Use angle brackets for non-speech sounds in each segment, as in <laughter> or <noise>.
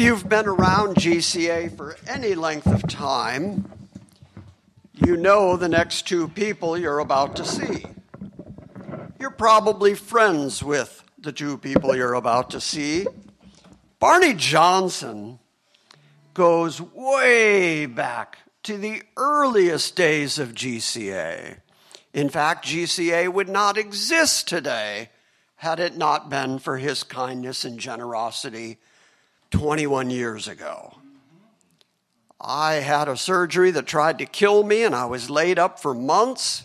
If you've been around GCA for any length of time, you know the next two people you're about to see. You're probably friends with the two people you're about to see. Barney Johnson goes way back to the earliest days of GCA. In fact, GCA would not exist today had it not been for his kindness and generosity 21 years ago. I had a surgery that tried to kill me, and I was laid up for months.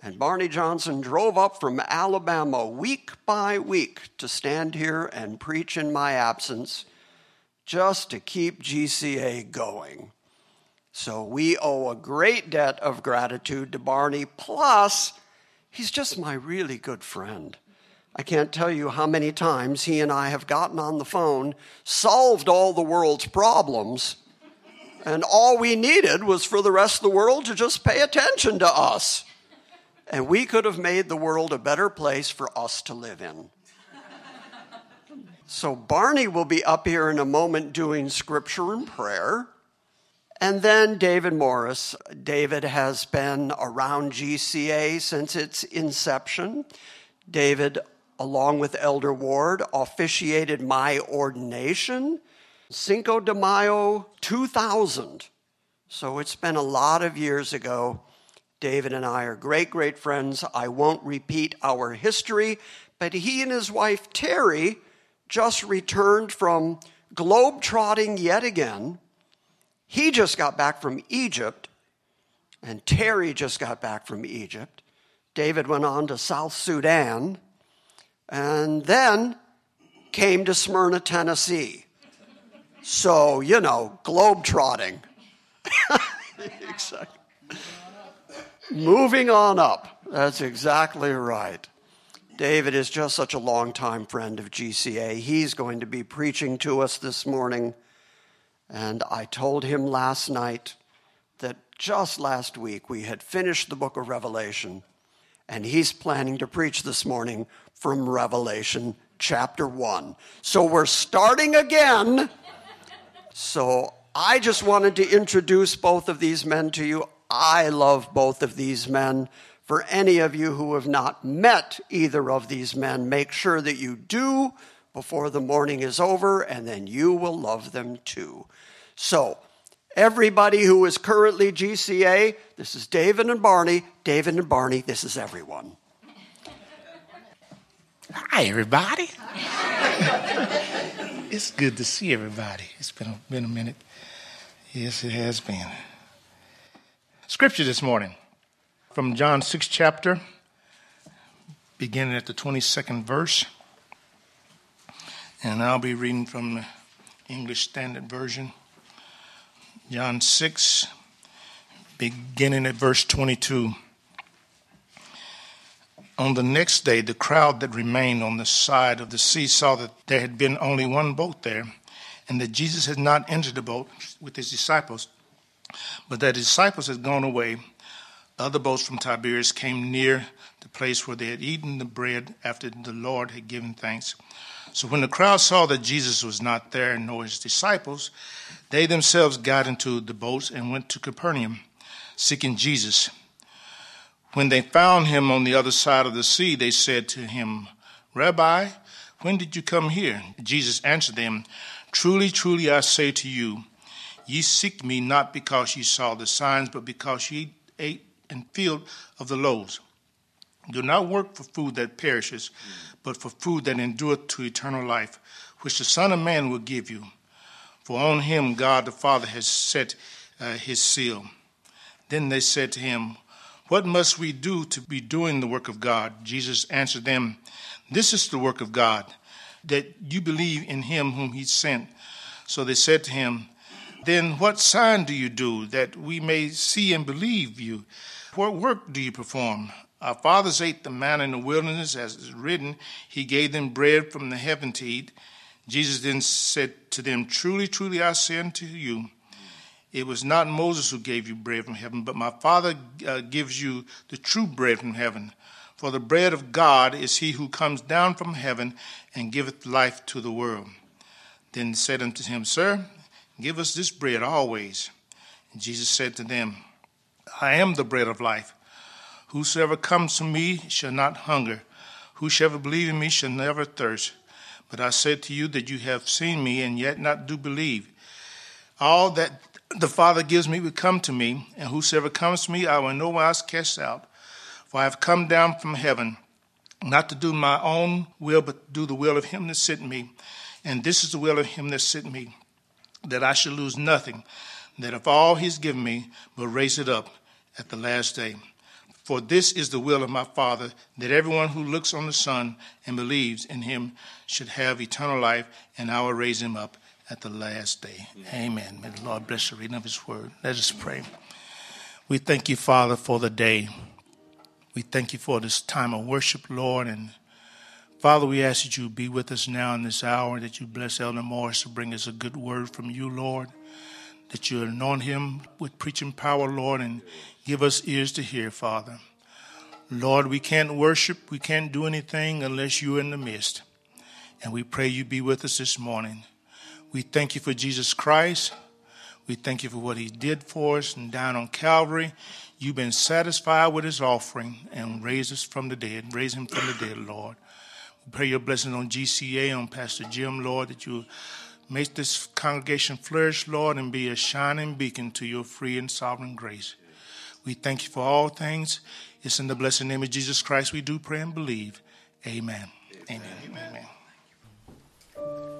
And Barney Johnson drove up from Alabama week by week to stand here and preach in my absence just to keep GCA going. So we owe a great debt of gratitude to Barney. Plus, he's just my really good friend. I can't tell you how many times he and I have gotten on the phone, solved all the world's problems, and all we needed was for the rest of the world to just pay attention to us. And we could have made the world a better place for us to live in. So, Barney will be up here in a moment doing scripture and prayer. And then David Morris. David has been around GCA since its inception. David along with Elder Ward, officiated my ordination Cinco de Mayo 2000. So it's been a lot of years ago. David and I are great, great friends. I won't repeat our history, but he and his wife Terry just returned from globe-trotting yet again. He just got back from Egypt, and Terry just got back from Egypt. David went on to South Sudan and then came to Smyrna, Tennessee. So, you know, globe-trotting. <laughs> exactly. Moving on up. That's exactly right. David is just such a long-time friend of GCA. He's going to be preaching to us this morning. And I told him last night that just last week we had finished the book of Revelation, and he's planning to preach this morning from Revelation chapter 1. So we're starting again. So I just wanted to introduce both of these men to you. I love both of these men. For any of you who have not met either of these men, make sure that you do before the morning is over, and then you will love them too. So, everybody who is currently GCA, this is David and Barney. David and Barney, this is everyone. Hi, everybody. it's good to see everybody. It's been a, been a minute. Yes, it has been. Scripture this morning from John 6 chapter, beginning at the 22nd verse. And I'll be reading from the English Standard Version. John 6, beginning at verse 22. On the next day, the crowd that remained on the side of the sea saw that there had been only one boat there, and that Jesus had not entered the boat with his disciples, but that his disciples had gone away. Other boats from Tiberias came near the place where they had eaten the bread after the Lord had given thanks. So when the crowd saw that Jesus was not there, nor his disciples, they themselves got into the boats and went to Capernaum, seeking Jesus. When they found him on the other side of the sea, they said to him, Rabbi, when did you come here? Jesus answered them, Truly, truly, I say to you, ye seek me not because ye saw the signs, but because ye ate and filled of the loaves. Do not work for food that perishes, but for food that endureth to eternal life, which the Son of Man will give you. For on him God the Father has set uh, his seal. Then they said to him, what must we do to be doing the work of God? Jesus answered them, This is the work of God, that you believe in him whom he sent. So they said to him, Then what sign do you do that we may see and believe you? What work do you perform? Our fathers ate the manna in the wilderness, as is written, He gave them bread from the heaven to eat. Jesus then said to them, Truly, truly, I say unto you, it was not Moses who gave you bread from heaven, but my Father uh, gives you the true bread from heaven. For the bread of God is he who comes down from heaven and giveth life to the world. then said unto him, Sir, give us this bread always. And Jesus said to them, I am the bread of life. Whosoever comes to me shall not hunger. Whosoever believes in me shall never thirst. But I said to you that you have seen me and yet not do believe. All that the Father gives me will come to me, and whosoever comes to me I will in no wise cast out. For I have come down from heaven, not to do my own will, but do the will of him that sent me. And this is the will of him that sent me, that I should lose nothing, that of all he's given me will raise it up at the last day. For this is the will of my Father, that everyone who looks on the Son and believes in him should have eternal life, and I will raise him up at the last day. Amen. May the Lord bless the reading of his word. Let us pray. We thank you, Father, for the day. We thank you for this time of worship, Lord, and Father, we ask that you be with us now in this hour, that you bless Elder Morris to bring us a good word from you, Lord, that you anoint him with preaching power, Lord, and give us ears to hear, Father. Lord, we can't worship, we can't do anything unless you're in the midst. And we pray you be with us this morning. We thank you for Jesus Christ. We thank you for what he did for us and down on Calvary. You've been satisfied with his offering and raised us from the dead, Raise him from the dead, Lord. We pray your blessing on GCA, on Pastor Jim, Lord, that you make this congregation flourish, Lord, and be a shining beacon to your free and sovereign grace. We thank you for all things. It's in the blessed name of Jesus Christ we do pray and believe. Amen. Amen. Amen. Amen.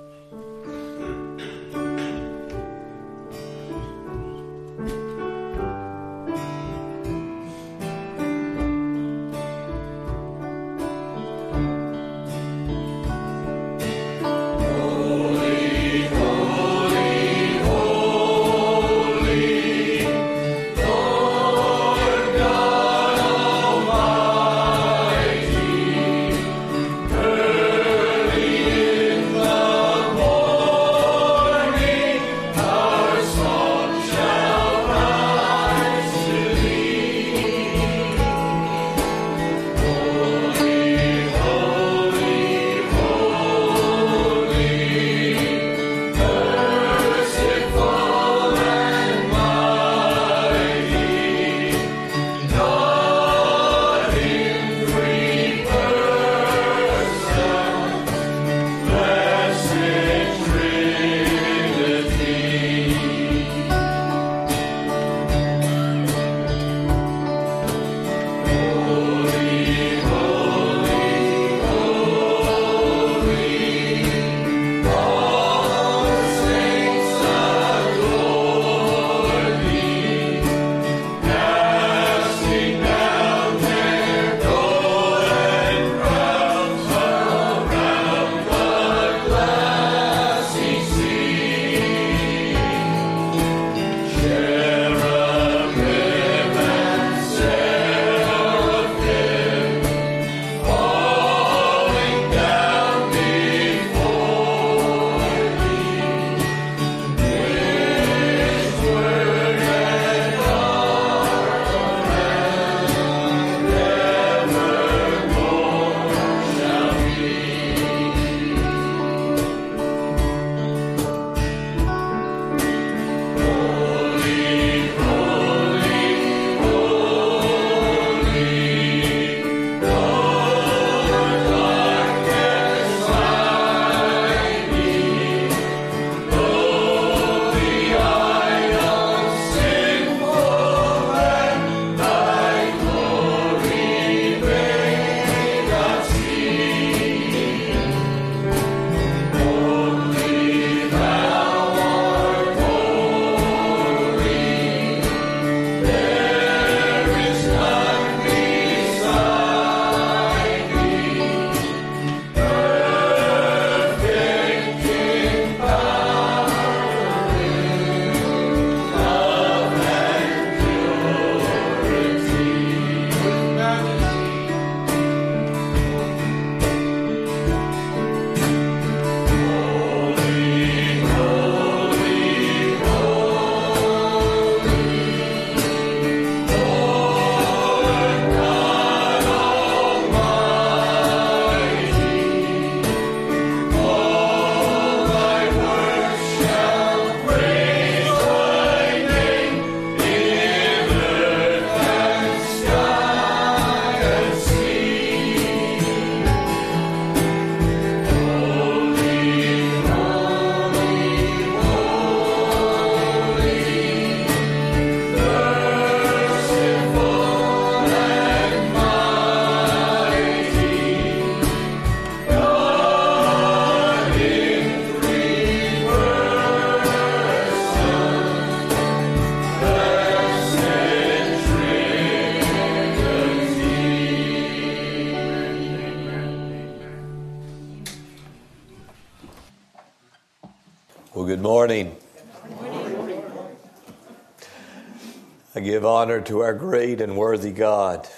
Give honor to our great and worthy God,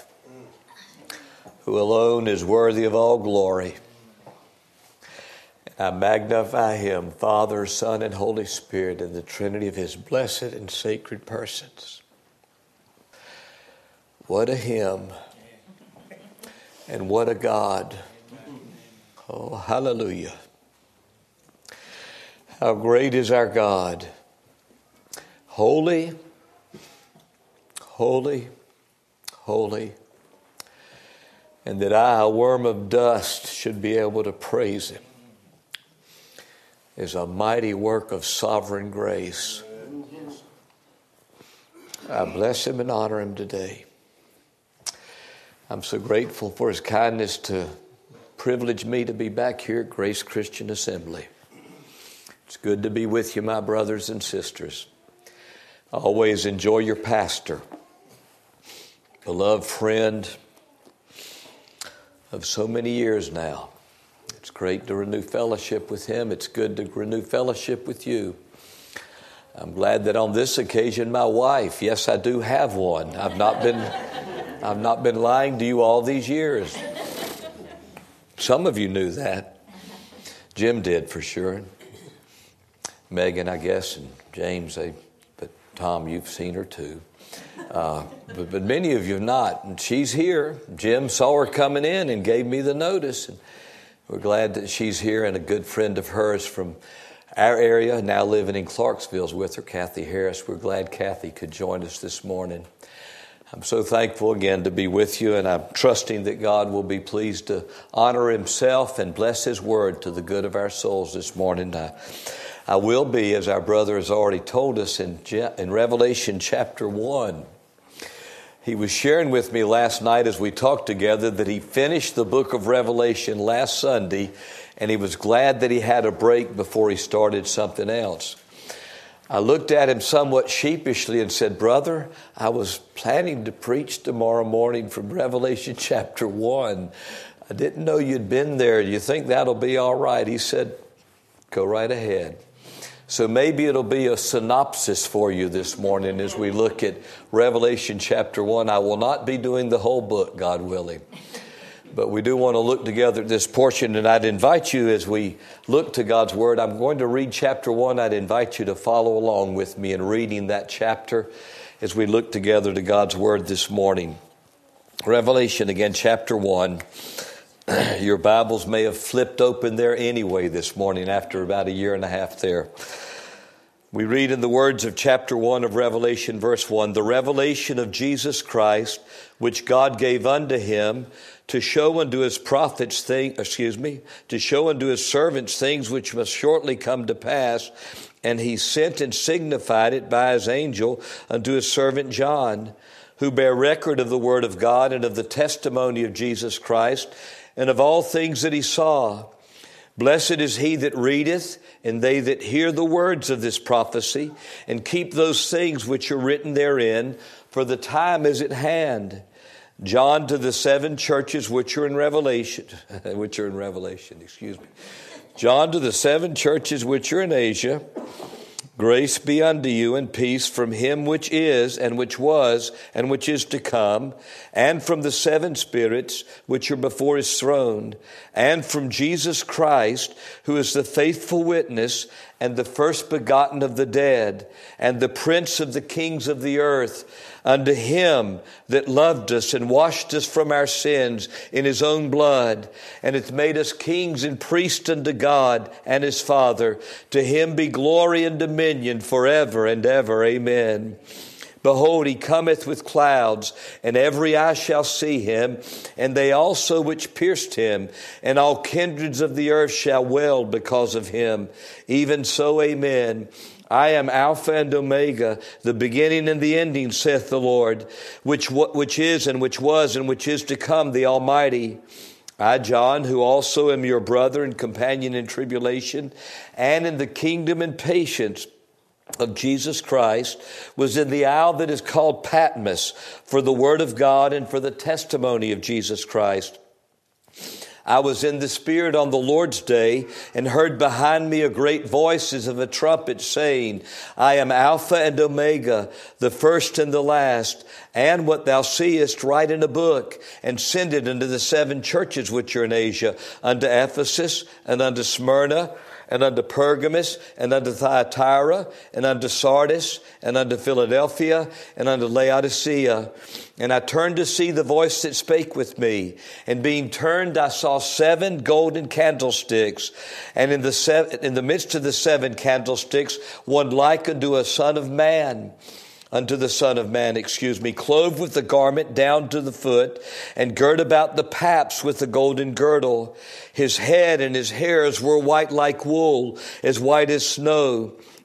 who alone is worthy of all glory. I magnify him, Father, Son, and Holy Spirit, in the Trinity of his blessed and sacred persons. What a hymn, and what a God. Oh, hallelujah. How great is our God! Holy, holy, holy. And that I, a worm of dust, should be able to praise Him is a mighty work of sovereign grace. I bless Him and honor Him today. I'm so grateful for His kindness to privilege me to be back here at Grace Christian Assembly. It's good to be with you, my brothers and sisters. Always enjoy your pastor, beloved friend of so many years now. It's great to renew fellowship with him. It's good to renew fellowship with you. I'm glad that on this occasion, my wife, yes, I do have one. I've not been, I've not been lying to you all these years. Some of you knew that. Jim did for sure. Megan, I guess, and James, they, but Tom, you've seen her too. Uh, but, but many of you have not. And she's here. Jim saw her coming in and gave me the notice. And we're glad that she's here and a good friend of hers from our area, now living in Clarksville, is with her, Kathy Harris. We're glad Kathy could join us this morning. I'm so thankful again to be with you, and I'm trusting that God will be pleased to honor Himself and bless His word to the good of our souls this morning. I, I will be, as our brother has already told us in, in Revelation chapter 1. He was sharing with me last night as we talked together that he finished the book of Revelation last Sunday and he was glad that he had a break before he started something else. I looked at him somewhat sheepishly and said, Brother, I was planning to preach tomorrow morning from Revelation <laughs> chapter 1. I didn't know you'd been there. Do you think that'll be all right? He said, Go right ahead. So maybe it'll be a synopsis for you this morning as we look at Revelation chapter 1. I will not be doing the whole book, God willing. But we do want to look together at this portion, and I'd invite you as we look to God's Word. I'm going to read chapter 1. I'd invite you to follow along with me in reading that chapter as we look together to God's Word this morning. Revelation again, chapter 1. <clears throat> Your Bibles may have flipped open there anyway this morning after about a year and a half there. We read in the words of chapter 1 of Revelation, verse 1 the revelation of Jesus Christ, which God gave unto him to show unto his prophets things, excuse me, to show unto his servants things which must shortly come to pass. And he sent and signified it by his angel unto his servant John, who bear record of the word of God and of the testimony of Jesus Christ and of all things that he saw. Blessed is he that readeth, and they that hear the words of this prophecy, and keep those things which are written therein, for the time is at hand. John to the seven churches which are in Revelation, <laughs> which are in Revelation, excuse me. John to the seven churches which are in Asia, Grace be unto you and peace from him which is, and which was, and which is to come, and from the seven spirits which are before his throne, and from Jesus Christ, who is the faithful witness, and the first begotten of the dead, and the prince of the kings of the earth unto him that loved us and washed us from our sins in his own blood, and hath made us kings and priests unto God and his Father. To him be glory and dominion forever and ever. Amen. Behold, he cometh with clouds, and every eye shall see him, and they also which pierced him, and all kindreds of the earth shall wail because of him. Even so, amen. I am Alpha and Omega, the beginning and the ending, saith the Lord, which, which is and which was and which is to come, the Almighty. I, John, who also am your brother and companion in tribulation and in the kingdom and patience of Jesus Christ, was in the isle that is called Patmos for the word of God and for the testimony of Jesus Christ. I was in the Spirit on the Lord's day and heard behind me a great voice as of a trumpet saying, I am Alpha and Omega, the first and the last. And what thou seest, write in a book and send it unto the seven churches which are in Asia, unto Ephesus and unto Smyrna and unto Pergamos, and unto Thyatira, and unto Sardis, and unto Philadelphia, and unto Laodicea. And I turned to see the voice that spake with me. And being turned, I saw seven golden candlesticks. And in the, seven, in the midst of the seven candlesticks, one like unto a son of man unto the Son of Man, excuse me, clothed with the garment down to the foot, and girt about the paps with the golden girdle. His head and his hairs were white like wool, as white as snow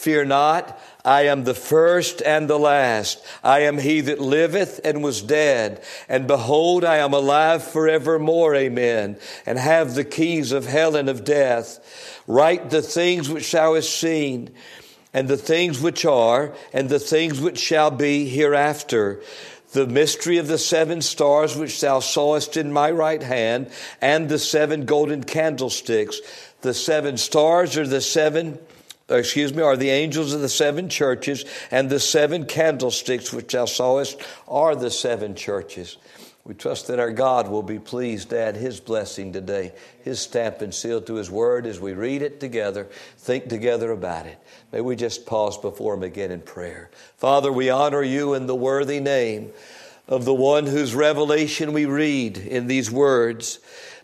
Fear not, I am the first and the last. I am he that liveth and was dead. And behold, I am alive forevermore. Amen. And have the keys of hell and of death. Write the things which thou hast seen, and the things which are, and the things which shall be hereafter the mystery of the seven stars which thou sawest in my right hand, and the seven golden candlesticks. The seven stars are the seven Uh, excuse me, are the angels of the seven churches, and the seven candlesticks which thou sawest are the seven churches. We trust that our God will be pleased to add His blessing today, His stamp and seal to His word as we read it together, think together about it. May we just pause before Him again in prayer. Father, we honor you in the worthy name of the one whose revelation we read in these words.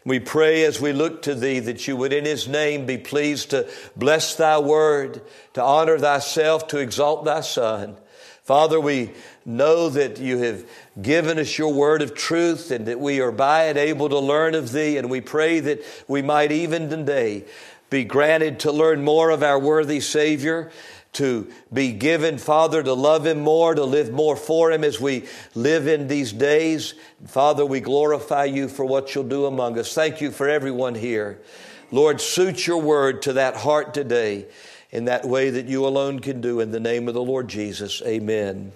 We pray as we look to thee that you would in his name be pleased to bless thy word, to honor thyself, to exalt thy son. Father, we know that you have given us your word of truth and that we are by it able to learn of thee. And we pray that we might even today be granted to learn more of our worthy Savior to be given, Father, to love Him more, to live more for Him as we live in these days. Father, we glorify you for what you'll do among us. Thank you for everyone here. Lord, suit your word to that heart today in that way that you alone can do. In the name of the Lord Jesus, amen.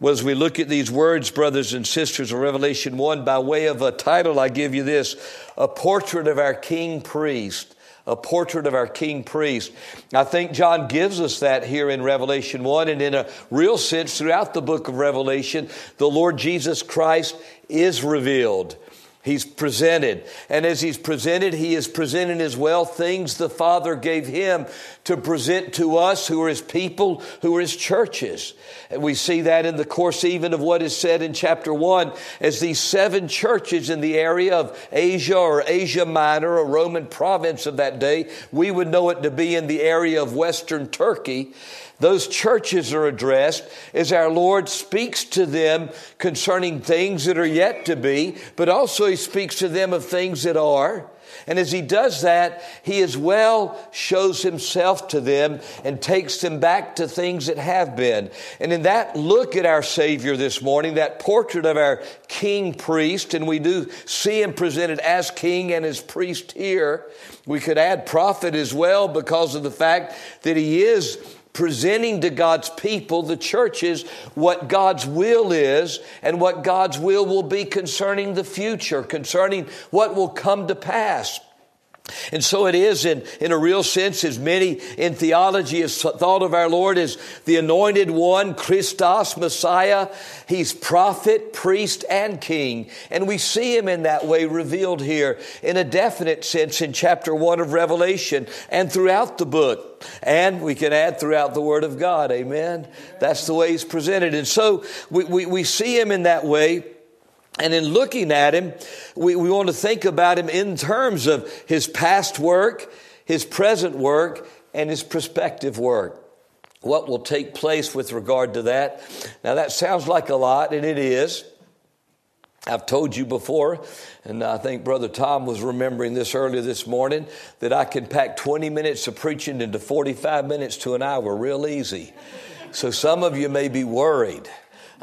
Well, as we look at these words, brothers and sisters, of Revelation 1, by way of a title, I give you this A Portrait of Our King Priest a portrait of our king priest. I think John gives us that here in Revelation 1, and in a real sense, throughout the book of Revelation, the Lord Jesus Christ is revealed. He's presented. And as he's presented, he is presenting as well things the Father gave him to present to us who are his people, who are his churches. And we see that in the course even of what is said in chapter one, as these seven churches in the area of Asia or Asia Minor, a Roman province of that day, we would know it to be in the area of Western Turkey those churches are addressed as our Lord speaks to them concerning things that are yet to be, but also He speaks to them of things that are. And as he does that, he as well shows himself to them and takes them back to things that have been. And in that look at our Savior this morning, that portrait of our king priest, and we do see him presented as king and as priest here. We could add prophet as well because of the fact that he is presenting to God's people, the churches, what God's will is and what God's will will be concerning the future, concerning what will come to pass. And so it is in, in a real sense, as many in theology have thought of our Lord as the anointed one, Christos, Messiah. He's prophet, priest, and king. And we see him in that way revealed here in a definite sense in chapter one of Revelation and throughout the book. And we can add throughout the Word of God. Amen. That's the way he's presented. And so we, we, we see him in that way. And in looking at him, we, we want to think about him in terms of his past work, his present work, and his prospective work. What will take place with regard to that? Now, that sounds like a lot, and it is. I've told you before, and I think Brother Tom was remembering this earlier this morning, that I can pack 20 minutes of preaching into 45 minutes to an hour real easy. So some of you may be worried.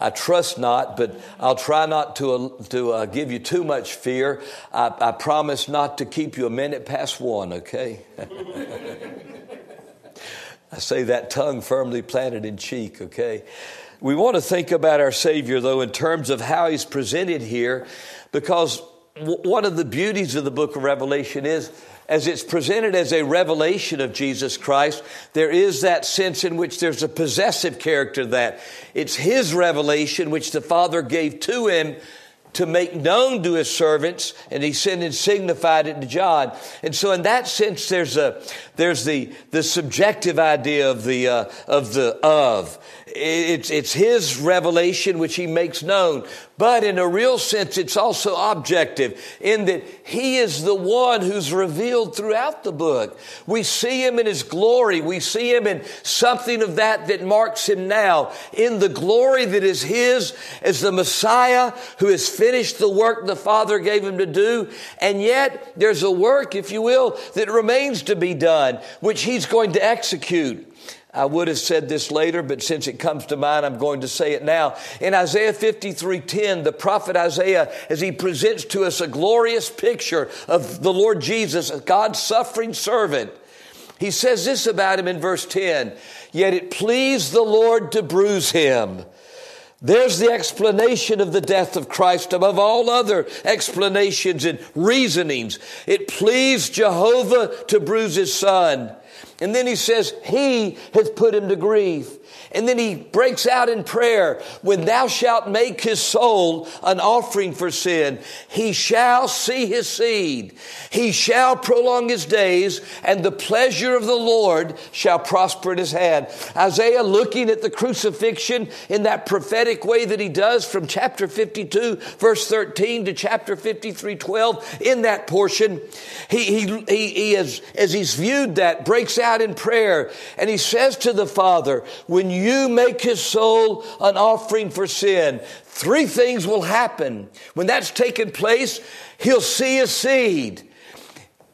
I trust not, but I'll try not to, uh, to uh, give you too much fear. I, I promise not to keep you a minute past one, okay? <laughs> I say that tongue firmly planted in cheek, okay? We want to think about our Savior, though, in terms of how He's presented here, because one of the beauties of the book of Revelation is as it's presented as a revelation of Jesus Christ, there is that sense in which there's a possessive character that it's his revelation which the Father gave to him to make known to his servants, and he sent and signified it to John. And so, in that sense, there's a there's the the subjective idea of the uh, of the of. It's, it's his revelation which he makes known. But in a real sense, it's also objective in that he is the one who's revealed throughout the book. We see him in his glory. We see him in something of that that marks him now in the glory that is his as the Messiah who has finished the work the Father gave him to do. And yet there's a work, if you will, that remains to be done, which he's going to execute. I would have said this later, but since it comes to mind, I'm going to say it now. In Isaiah 53:10, the prophet Isaiah, as he presents to us a glorious picture of the Lord Jesus, God's suffering servant, he says this about him in verse 10 Yet it pleased the Lord to bruise him. There's the explanation of the death of Christ above all other explanations and reasonings. It pleased Jehovah to bruise his son. And then he says, He hath put him to grief. And then he breaks out in prayer. When thou shalt make his soul an offering for sin, he shall see his seed. He shall prolong his days, and the pleasure of the Lord shall prosper in his hand. Isaiah looking at the crucifixion in that prophetic way that he does from chapter 52, verse 13 to chapter 53, 12, in that portion, he, he, he, he as, as he's viewed that, breaks out in prayer, and he says to the Father, when you make his soul an offering for sin, three things will happen. When that's taken place, he'll see a seed.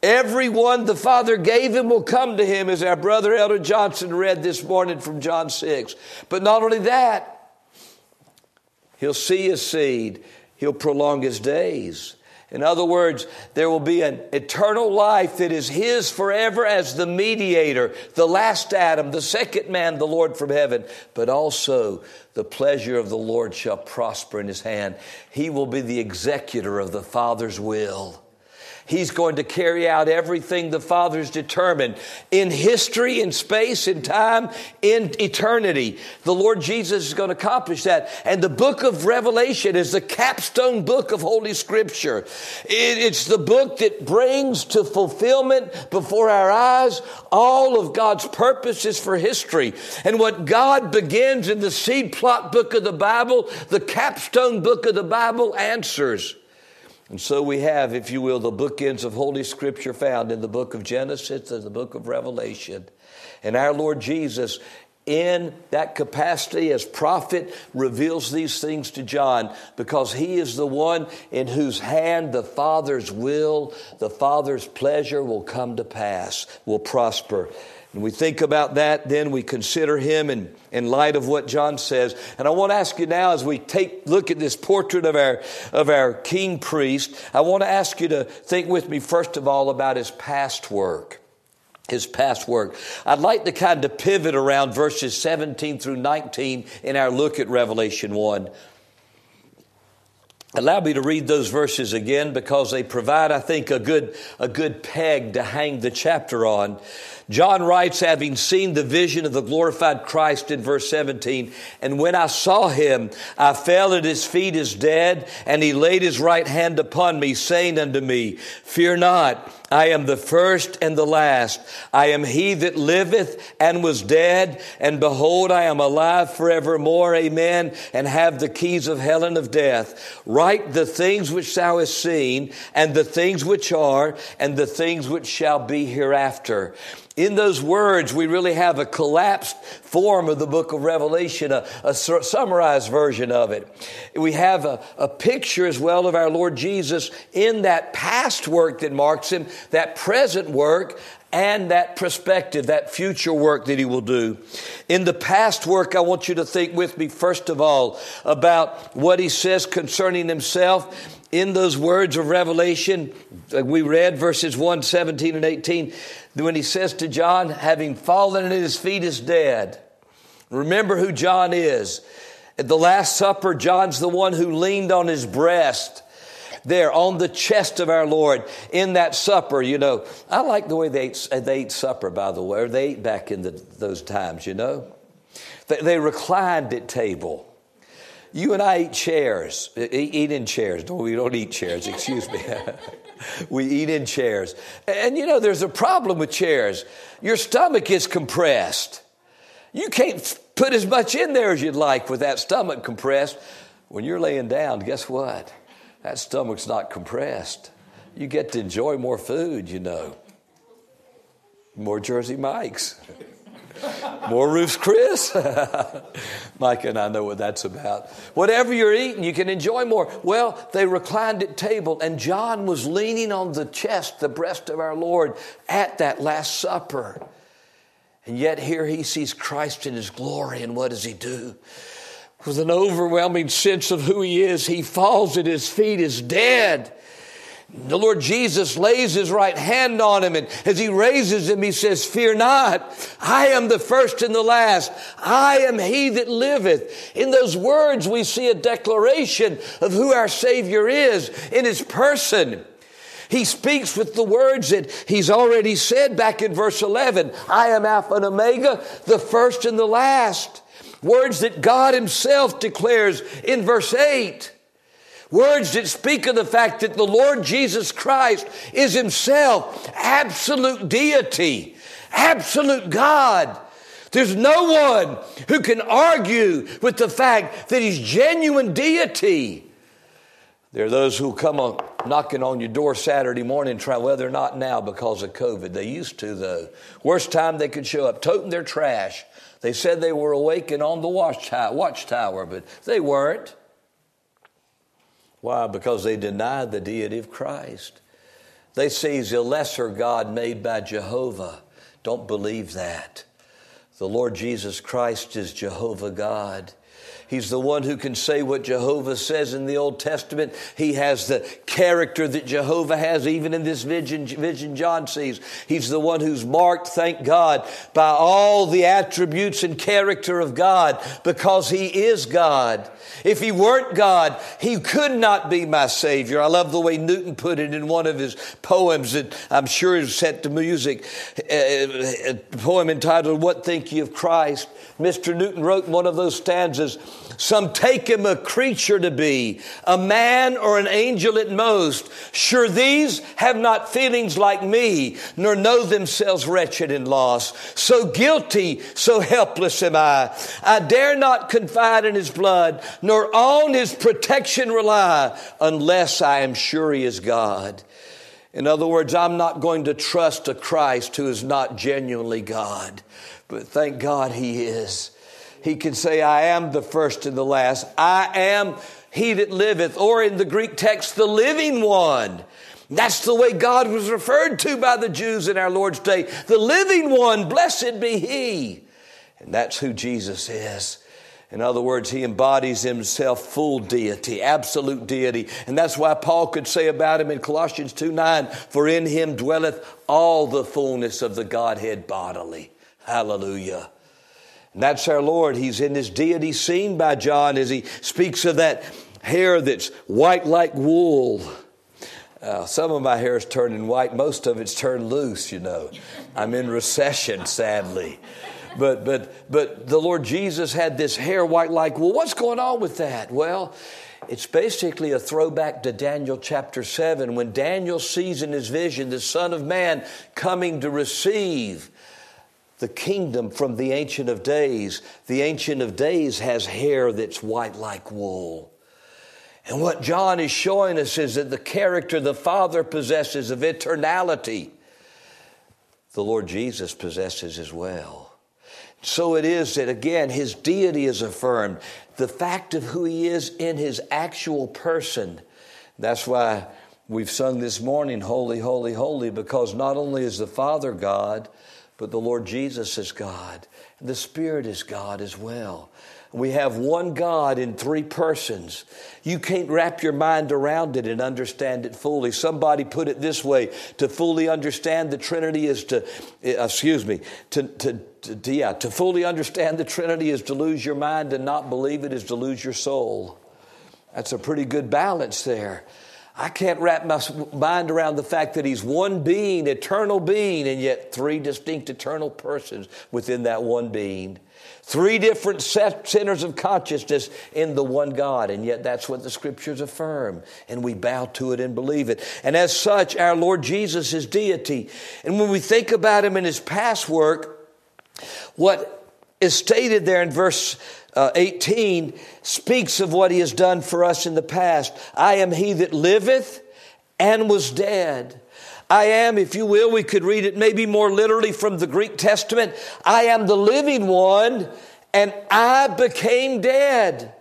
Everyone the Father gave him will come to him, as our brother Elder Johnson read this morning from John 6. But not only that, he'll see a seed, he'll prolong his days. In other words, there will be an eternal life that is His forever as the mediator, the last Adam, the second man, the Lord from heaven. But also, the pleasure of the Lord shall prosper in His hand. He will be the executor of the Father's will. He's going to carry out everything the Father's determined in history, in space, in time, in eternity. The Lord Jesus is going to accomplish that. And the book of Revelation is the capstone book of Holy Scripture. it's the book that brings to fulfillment before our eyes all of God's purposes for history. And what God begins in the seed plot book of the Bible, the capstone book of the Bible answers. And so we have, if you will, the bookends of Holy Scripture found in the book of Genesis and the book of Revelation. And our Lord Jesus, in that capacity as prophet, reveals these things to John because he is the one in whose hand the Father's will, the Father's pleasure will come to pass, will prosper. And we think about that, then we consider him in, in light of what John says. And I want to ask you now, as we take look at this portrait of our of our king priest, I want to ask you to think with me first of all about his past work. His past work. I'd like to kind of pivot around verses 17 through 19 in our look at Revelation 1. Allow me to read those verses again because they provide, I think, a good, a good peg to hang the chapter on. John writes, having seen the vision of the glorified Christ in verse 17, and when I saw him, I fell at his feet as dead, and he laid his right hand upon me, saying unto me, Fear not, I am the first and the last. I am he that liveth and was dead, and behold, I am alive forevermore. Amen. And have the keys of hell and of death. Write the things which thou hast seen, and the things which are, and the things which shall be hereafter. In those words, we really have a collapsed form of the book of Revelation, a, a summarized version of it. We have a, a picture as well of our Lord Jesus in that past work that marks him, that present work, and that perspective, that future work that he will do. In the past work, I want you to think with me, first of all, about what he says concerning himself in those words of Revelation, we read verses 1, 17, and 18, when he says to John, having fallen at his feet is dead. Remember who John is. At the Last Supper, John's the one who leaned on his breast there on the chest of our Lord in that supper. You know, I like the way they ate, they ate supper, by the way, or they ate back in the, those times, you know. They, they reclined at table. You and I eat chairs, eat in chairs. No, we don't eat chairs, <laughs> excuse me. <laughs> we eat in chairs. And you know, there's a problem with chairs. Your stomach is compressed. You can't put as much in there as you'd like with that stomach compressed. When you're laying down, guess what? That stomach's not compressed. You get to enjoy more food, you know. More Jersey Mikes. <laughs> More roofs, Chris. <laughs> Mike and I know what that's about. Whatever you're eating, you can enjoy more. Well, they reclined at table, and John was leaning on the chest, the breast of our Lord, at that Last Supper. And yet here he sees Christ in his glory, and what does he do? With an overwhelming sense of who he is, he falls at his feet is dead. The Lord Jesus lays his right hand on him, and as he raises him, he says, Fear not, I am the first and the last. I am he that liveth. In those words, we see a declaration of who our Savior is in his person. He speaks with the words that he's already said back in verse 11 I am Alpha and Omega, the first and the last. Words that God Himself declares in verse 8. Words that speak of the fact that the Lord Jesus Christ is himself absolute deity, absolute God. There's no one who can argue with the fact that he's genuine deity. There are those who come on, knocking on your door Saturday morning, try, well, they're not now because of COVID. They used to, though. Worst time they could show up, toting their trash. They said they were awake and on the watchtower, but they weren't. Why? Because they denied the deity of Christ. They say he's a lesser God made by Jehovah. Don't believe that. The Lord Jesus Christ is Jehovah God. He's the one who can say what Jehovah says in the Old Testament. He has the character that Jehovah has, even in this vision, vision John sees. He's the one who's marked, thank God, by all the attributes and character of God because He is God. If He weren't God, He could not be my Savior. I love the way Newton put it in one of his poems that I'm sure is set to music, uh, uh, a poem entitled, What Think Ye of Christ? Mr. Newton wrote in one of those stanzas, some take him a creature to be, a man or an angel at most. Sure, these have not feelings like me, nor know themselves wretched and lost. So guilty, so helpless am I. I dare not confide in his blood, nor on his protection rely, unless I am sure he is God. In other words, I'm not going to trust a Christ who is not genuinely God. But thank God he is. He can say, I am the first and the last. I am he that liveth, or in the Greek text, the living one. That's the way God was referred to by the Jews in our Lord's day. The living one, blessed be he. And that's who Jesus is. In other words, he embodies himself full deity, absolute deity. And that's why Paul could say about him in Colossians 2 9, for in him dwelleth all the fullness of the Godhead bodily. Hallelujah. That's our Lord. He's in his deity seen by John as he speaks of that hair that's white like wool. Uh, some of my hair is turning white. Most of it's turned loose, you know. I'm in recession, sadly. But, but, but the Lord Jesus had this hair white like wool. What's going on with that? Well, It's basically a throwback to Daniel chapter 7 when Daniel sees in his vision the Son of Man coming to receive the kingdom from the Ancient of Days. The Ancient of Days has hair that's white like wool. And what John is showing us is that the character the Father possesses of eternality, the Lord Jesus possesses as well. So it is that again, his deity is affirmed. The fact of who he is in his actual person. That's why we've sung this morning, Holy, Holy, Holy, because not only is the Father God, but the Lord Jesus is God. The Spirit is God as well. We have one God in three persons. You can't wrap your mind around it and understand it fully. Somebody put it this way to fully understand the Trinity is to, eh, excuse me, to, to, to, yeah, to fully understand the Trinity is to lose your mind and not believe it is to lose your soul. That's a pretty good balance there. I can't wrap my mind around the fact that he's one being, eternal being, and yet three distinct eternal persons within that one being. Three different centers of consciousness in the one God, and yet that's what the scriptures affirm, and we bow to it and believe it. And as such, our Lord Jesus is deity. And when we think about him in his past work, what is stated there in verse uh, 18 speaks of what he has done for us in the past. I am he that liveth and was dead. I am, if you will, we could read it maybe more literally from the Greek Testament. I am the living one and I became dead.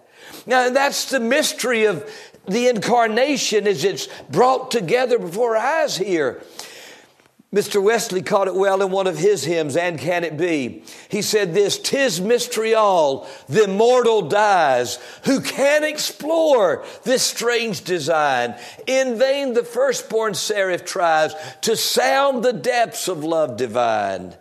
Now, that's the mystery of the incarnation as it's brought together before our eyes here. Mr. Wesley caught it well in one of his hymns, And Can It Be? He said this, Tis mystery all, the mortal dies. Who can explore this strange design? In vain the firstborn seraph tries to sound the depths of love divine.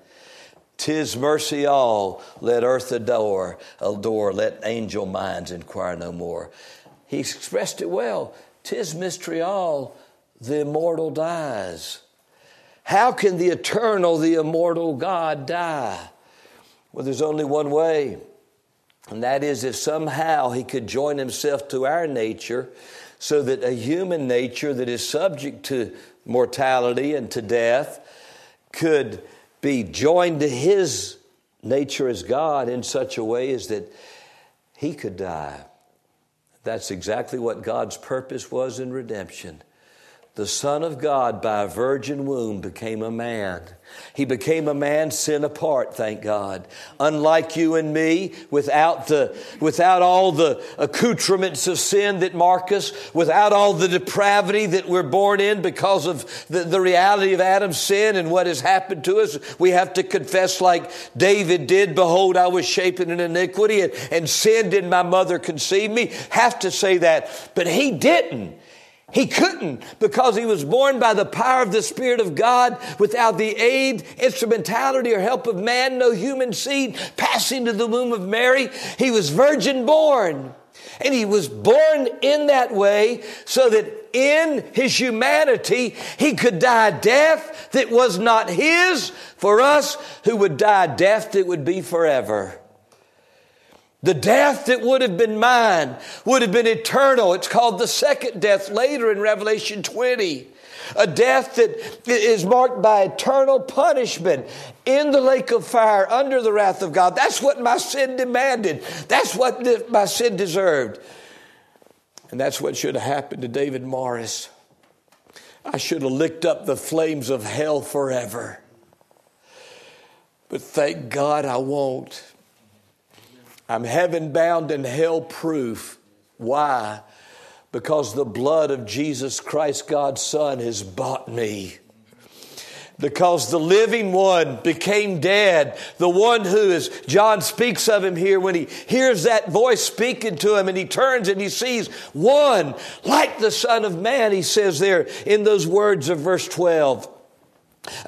Tis mercy all, let earth adore, adore, let angel minds inquire no more. He expressed it well. Tis mystery all, the immortal dies. How can the eternal, the immortal God die? Well, there's only one way, and that is if somehow he could join himself to our nature so that a human nature that is subject to mortality and to death could be joined to his nature as God in such a way as that he could die. That's exactly what God's purpose was in redemption the Son of God by a virgin womb became a man. He became a man sin apart, thank God. Unlike you and me, without the, without all the accoutrements of sin that mark us, without all the depravity that we're born in because of the, the reality of Adam's sin and what has happened to us, we have to confess like David did, behold, I was shapen in iniquity and, and sinned in my mother conceive me. Have to say that. But he didn't. He couldn't because he was born by the power of the Spirit of God without the aid, instrumentality, or help of man, no human seed passing to the womb of Mary. He was virgin born. And he was born in that way so that in his humanity he could die death that was not his for us who would die death that would be forever. The death that would have been mine would have been eternal. It's called the second death later in Revelation 20. A death that is marked by eternal punishment in the lake of fire under the wrath of God. That's what my sin demanded. That's what my sin deserved. And that's what should have happened to David Morris. I should have licked up the flames of hell forever. But thank God I won't. I'm heaven bound and hell proof. Why? Because the blood of Jesus Christ, God's Son, has bought me. Because the living one became dead. The one who is, John speaks of him here, when he hears that voice speaking to him and he turns and he sees one like the Son of Man, he says there in those words of verse 12.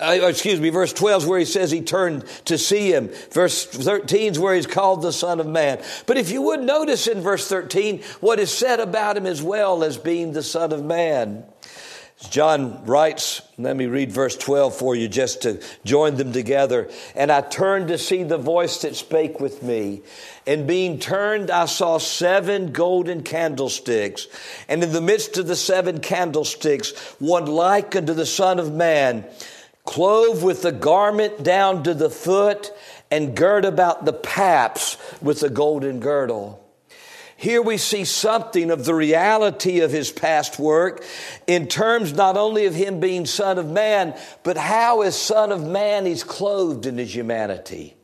Uh, excuse me, verse 12 is where he says he turned to see him. Verse 13 is where he's called the Son of Man. But if you would notice in verse 13 what is said about him as well as being the Son of Man. John writes, let me read verse 12 for you just to join them together. And I turned to see the voice that spake with me. And being turned, I saw seven golden candlesticks. And in the midst of the seven candlesticks, one like unto the Son of Man, clothed with the garment down to the foot, and girt about the paps with a golden girdle. Here we see something of the reality of his past work in terms not only of him being Son of Man, but how, as Son of Man, he's clothed in his humanity.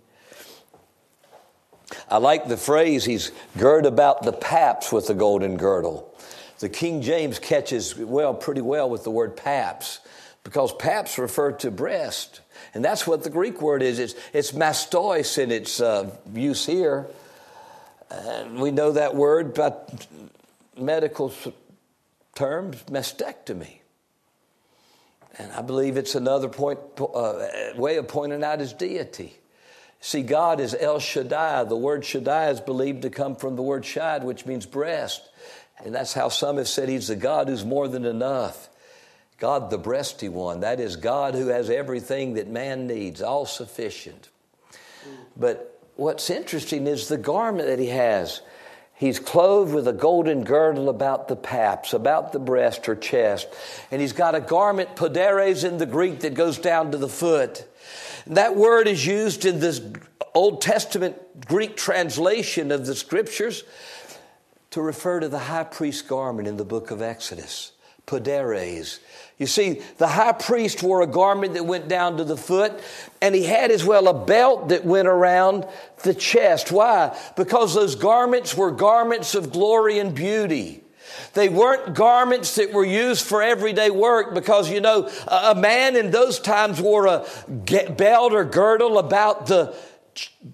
I like the phrase, he's girt about the paps with the golden girdle. The King James catches well, pretty well with the word paps, because paps refer to breast. And that's what the Greek word is. It's, it's mastois in its uh, use here. And we know that word by medical terms, mastectomy. And I believe it's another point, uh, way of pointing out his deity. See, God is El Shaddai. The word Shaddai is believed to come from the word Shad, which means breast. And that's how some have said he's the God who's more than enough. God, the breasty one. That is God who has everything that man needs, all sufficient. But what's interesting is the garment that he has. He's clothed with a golden girdle about the paps, about the breast or chest. And he's got a garment, poderes in the Greek, that goes down to the foot. That word is used in this Old Testament Greek translation of the scriptures to refer to the high priest garment in the book of Exodus, poderes. You see, the high priest wore a garment that went down to the foot, and he had as well a belt that went around the chest. Why? Because those garments were garments of glory and beauty. They weren't garments that were used for everyday work because, you know, a man in those times wore a belt or girdle about the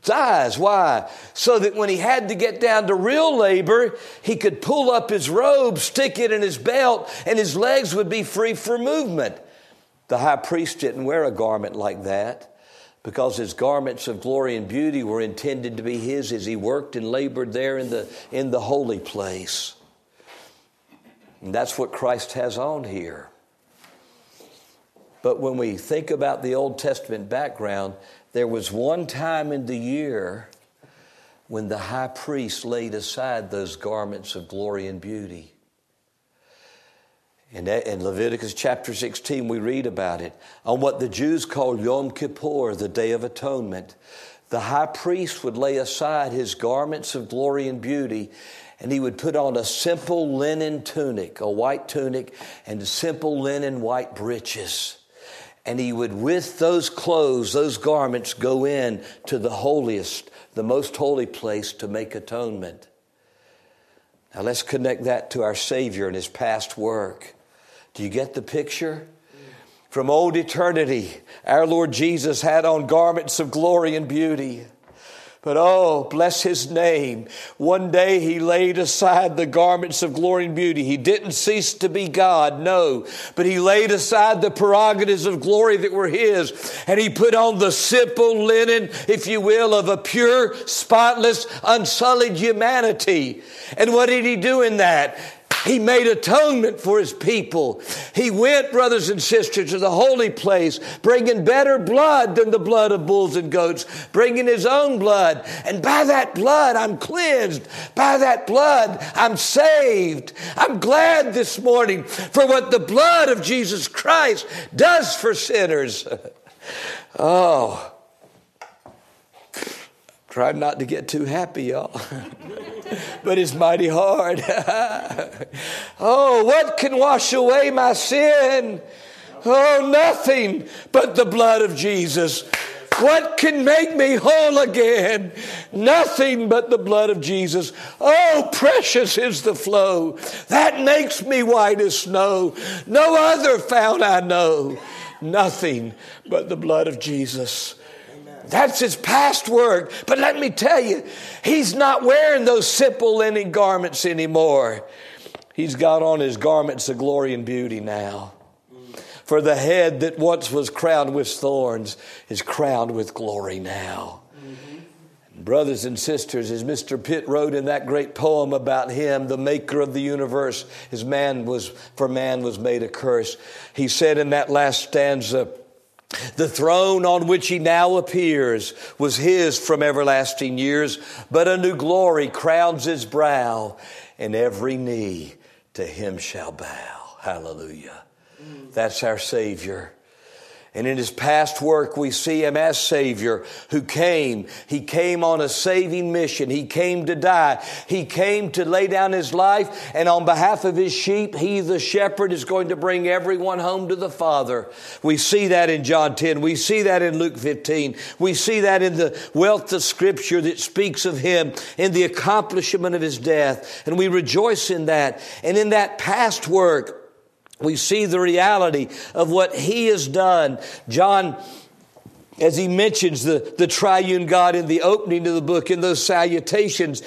thighs. Why? So that when he had to get down to real labor, he could pull up his robe, stick it in his belt, and his legs would be free for movement. The high priest didn't wear a garment like that because his garments of glory and beauty were intended to be his as he worked and labored there in the, in the holy place. And that's what Christ has on here. But when we think about the Old Testament background, there was one time in the year when the high priest laid aside those garments of glory and beauty. In, in Leviticus chapter 16, we read about it. On what the Jews call Yom Kippur, the Day of Atonement, the high priest would lay aside his garments of glory and beauty, and he would put on a simple linen tunic, a white tunic, and simple linen white breeches and he would, with those clothes, those garments, go in to the holiest, the most holy place to make atonement. Now let's connect that to our Savior and his past work. Do you get the picture? From old eternity, our Lord Jesus had on garments of glory and beauty. But oh, bless his name. One day he laid aside the garments of glory and beauty. He didn't cease to be God, no, but he laid aside the prerogatives of glory that were his, and he put on the simple linen, if you will, of a pure, spotless, unsullied humanity. And what did he do in that? He made atonement for his people. He went, brothers and sisters, to the holy place, bringing better blood than the blood of bulls and goats, bringing his own blood. And by that blood, I'm cleansed. By that blood, I'm saved. I'm glad this morning for what the blood of Jesus Christ does for sinners. <laughs> oh, try not to get too happy, y'all. <laughs> but it's mighty hard. <laughs> oh, what can wash away my sin? Oh, nothing but the blood of Jesus. What can make me whole again? Nothing but the blood of Jesus. Oh, precious is the flow that makes me white as snow. No other fount I know. Nothing but the blood of Jesus. That's his past work. But let me tell you, he's not wearing those simple linen garments anymore. He's got on his garments of glory and beauty now. For the head that once was crowned with thorns is crowned with glory now. Mm-hmm. Brothers and sisters, as Mr. Pitt wrote in that great poem about him, the maker of the universe, his man was, for man was made a curse. He said in that last stanza, the throne on which he now appears was his from everlasting years, but a new glory crowns his brow, and every knee to him shall bow. Hallelujah. That's our Savior. And in his past work, we see him as Savior who came. He came on a saving mission. He came to die. He came to lay down his life. And on behalf of his sheep, he, the shepherd, is going to bring everyone home to the Father. We see that in John 10. We see that in Luke 15. We see that in the wealth of scripture that speaks of him in the accomplishment of his death. And we rejoice in that. And in that past work, we see the reality of what he has done. John as he mentions the, the triune God in the opening of the book, in those salutations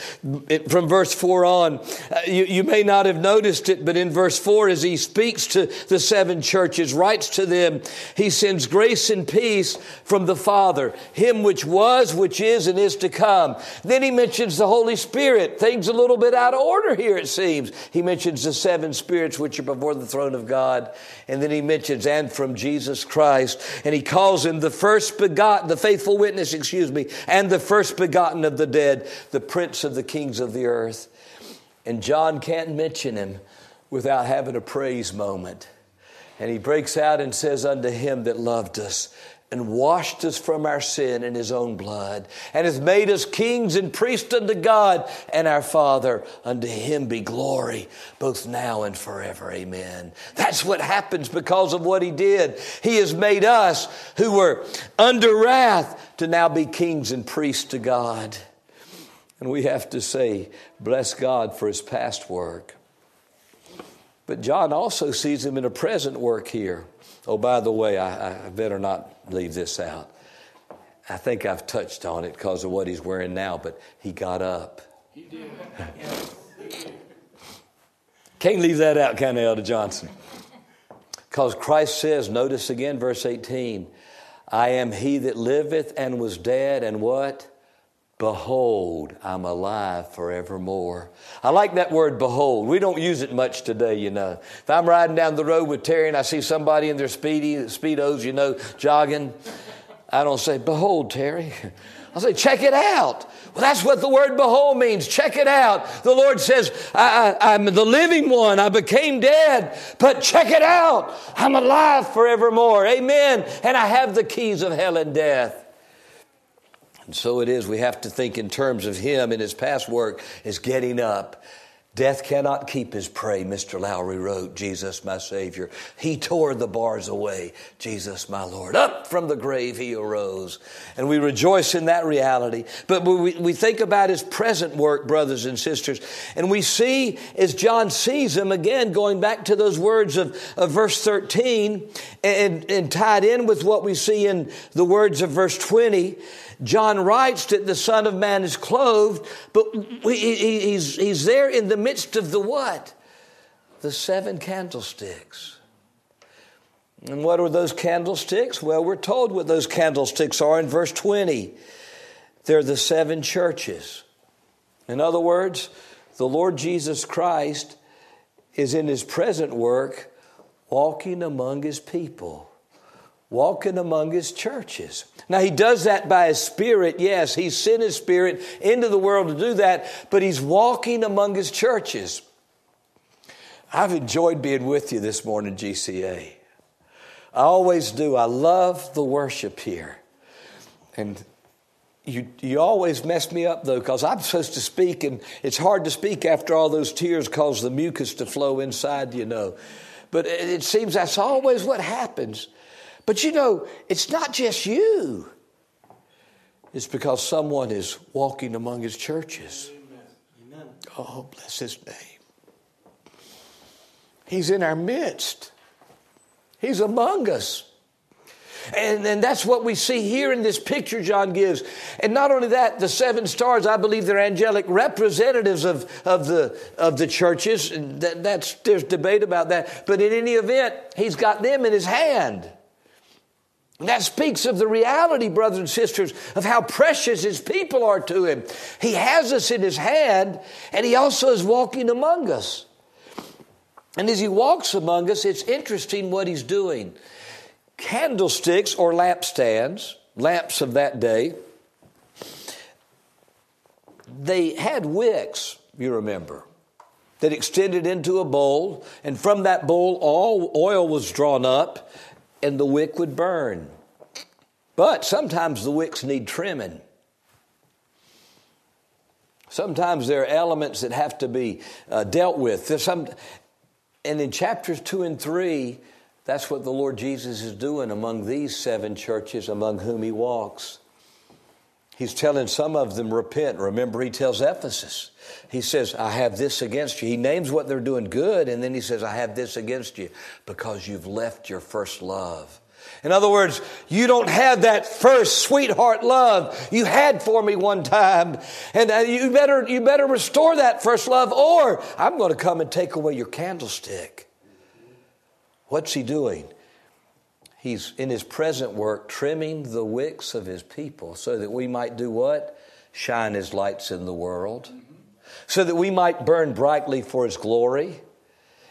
from verse 4 on. Uh, you, you may not have noticed it, but in verse 4, as he speaks to the seven churches, writes to them, he sends grace and peace from the Father, him which was, which is, and is to come. Then he mentions the Holy Spirit. Things a little bit out of order here, it seems. He mentions the seven spirits which are before the throne of God. And then he mentions, and from Jesus Christ. And he calls him the first begotten, the faithful witness, excuse me, and the first begotten of the dead, the prince of the kings of the earth. And John can't mention him without having a praise moment. And he breaks out and says, Unto him that loved us and washed us from our sin in his own blood, and has made us kings and priests unto God and our Father. Unto him be glory, both now and forever. Amen. That's what happens because of what he did. He has made us who were under wrath to now be kings and priests to God. And we have to say, bless God for his past work. But John also sees him in a present work here. Oh, by the way, I, I better not leave this out. I think I've touched on it because of what he's wearing now, but he got up. He did. <laughs> Can't leave that out, can I, Elder Johnson? Because Christ says, notice again, verse 18, I am he that liveth and was dead, and what? Behold, I'm alive forevermore. I like that word behold. We don't use it much today, you know. If I'm riding down the road with Terry and I see somebody in their speedy, speedos, you know, jogging, I don't say, behold, Terry. I say, check it out. Well, that's what the word behold means. Check it out. The Lord says, I, am the living one. I became dead, but check it out. I'm alive forevermore. Amen. And I have the keys of hell and death. And so it is, we have to think in terms of him and his past work is getting up. Death cannot keep his prey, Mr. Lowry wrote, Jesus my Savior. He tore the bars away, Jesus my Lord. Up from the grave he arose. And we rejoice in that reality. But we, we think about his present work, brothers and sisters, and we see as John sees him, again, going back to those words of, of verse 13 and, and tied in with what we see in the words of verse 20, John writes that the Son of Man is clothed, but he's, he's there in the midst of the what? The seven candlesticks. And what are those candlesticks? Well, we're told what those candlesticks are in verse 20. They're the seven churches. In other words, the Lord Jesus Christ is in his present work walking among his people walking among his churches. Now, he does that by his spirit, yes. He's sent his spirit into the world to do that, but he's walking among his churches. I've enjoyed being with you this morning, GCA. I always do. I love the worship here. And you, you always mess me up though, because I'm supposed to speak, and it's hard to speak after all those tears cause the mucus to flow inside, you know. But it seems that's always what happens. But you know, it's not just you. It's because someone is walking among his churches. Amen. Oh, bless his name. He's in our midst. He's among us. And, and that's what we see here in this picture John gives. And not only that, the seven stars, I believe they're angelic representatives of, of, the, of the churches. That, that's, there's debate about that. But in any event, he's got them in his hand. That speaks of the reality, brothers and sisters, of how precious his people are to him. He has us in his hand, and he also is walking among us. And as he walks among us, it's interesting what he's doing. Candlesticks or lampstands, lamps of that day, they had wicks, you remember, that extended into a bowl, and from that bowl, all oil was drawn up, and the wick would burn. But sometimes the wicks need trimming. Sometimes there are elements that have to be uh, dealt with. There's some, and in chapters two and three, that's what the Lord Jesus is doing among these seven churches among whom he walks. He's telling some of them, repent. Remember, he tells Ephesus, he says, I have this against you. He names what they're doing good, and then he says, I have this against you because you've left your first love. In other words, you don't have that first sweetheart love you had for me one time. And uh, you better, you better restore that first love, or I'm going to come and take away your candlestick. What's he doing? He's in his present work trimming the wicks of his people so that we might do what? Shine his lights in the world. So that we might burn brightly for his glory.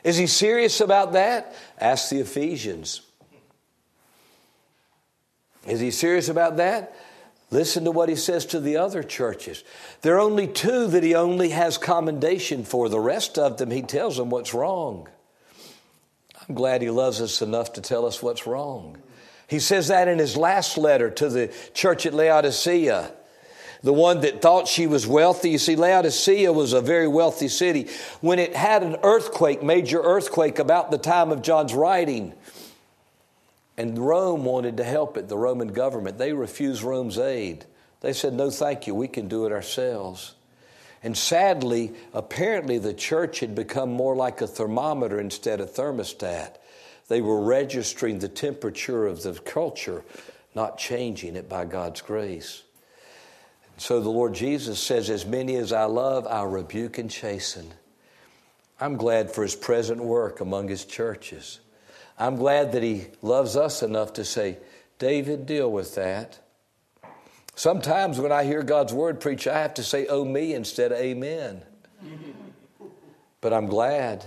Is he serious about that? Ask the Ephesians. Is he serious about that? Listen to what he says to the other churches. There are only two that he only has commendation for. The rest of them, he tells them what's wrong. I'm glad he loves us enough to tell us what's wrong. He says that in his last letter to the church at Laodicea, the one that thought she was wealthy. You see, Laodicea was a very wealthy city. When it had an earthquake, major earthquake, about the time of John's writing, and Rome wanted to help it, the Roman government, they refused Rome's aid. They said, No, thank you, we can do it ourselves. And sadly, apparently the church had become more like a thermometer instead of thermostat. They were registering the temperature of the culture, not changing it by God's grace. So the Lord Jesus says, As many as I love, I rebuke and chasten. I'm glad for his present work among his churches. I'm glad that he loves us enough to say, David, deal with that. Sometimes when I hear God's word preached, I have to say, oh, me instead of amen. <laughs> but I'm glad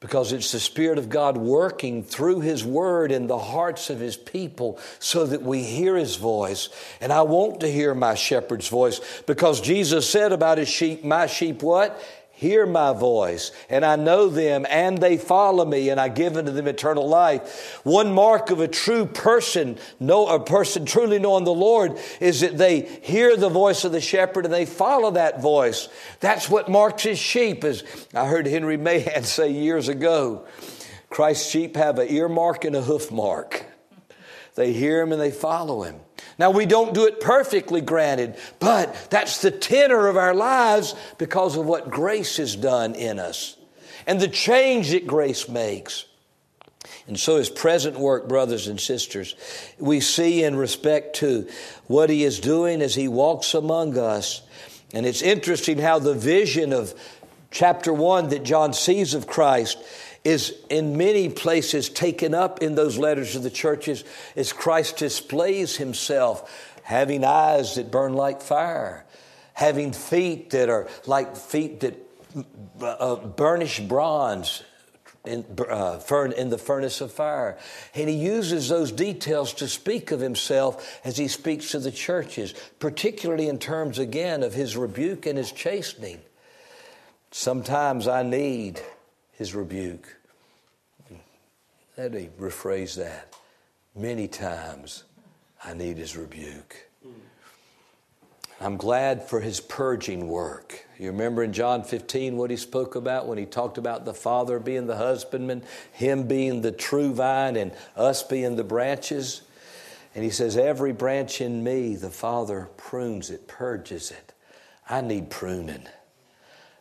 because it's the Spirit of God working through His Word in the hearts of His people so that we hear His voice. And I want to hear my shepherd's voice because Jesus said about His sheep, My sheep what? Hear my voice, and I know them, and they follow me, and I give unto them eternal life. One mark of a true person, know, a person truly knowing the Lord, is that they hear the voice of the shepherd and they follow that voice. That's what marks his sheep. As I heard Henry Mahan <laughs> say years ago, Christ's sheep have an ear mark and a hoof mark. They hear him and they follow him. Now, we don't do it perfectly, granted, but that's the tenor of our lives because of what grace has done in us and the change that grace makes. And so, his present work, brothers and sisters, we see in respect to what he is doing as he walks among us. And it's interesting how the vision of chapter one that John sees of Christ is in many places taken up in those letters to the churches as Christ displays himself having eyes that burn like fire, having feet that are like feet that uh, burnish bronze in, uh, in the furnace of fire. And he uses those details to speak of himself as he speaks to the churches, particularly in terms, again, of his rebuke and his chastening. Sometimes I need his rebuke. Let me rephrase that. Many times I need his rebuke. I'm glad for his purging work. You remember in John 15 what he spoke about when he talked about the Father being the husbandman, him being the true vine, and us being the branches? And he says, Every branch in me, the Father prunes it, purges it. I need pruning.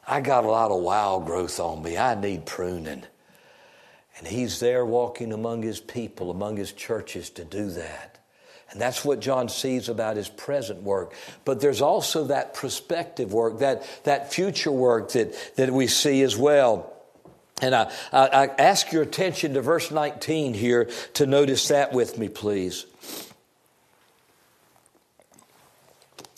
I got a lot of wild growth on me. I need pruning. And he's there walking among his people, among his churches to do that. And that's what John sees about his present work. But there's also that prospective work, that, that future work that, that we see as well. And I, I, I ask your attention to verse 19 here to notice that with me, please.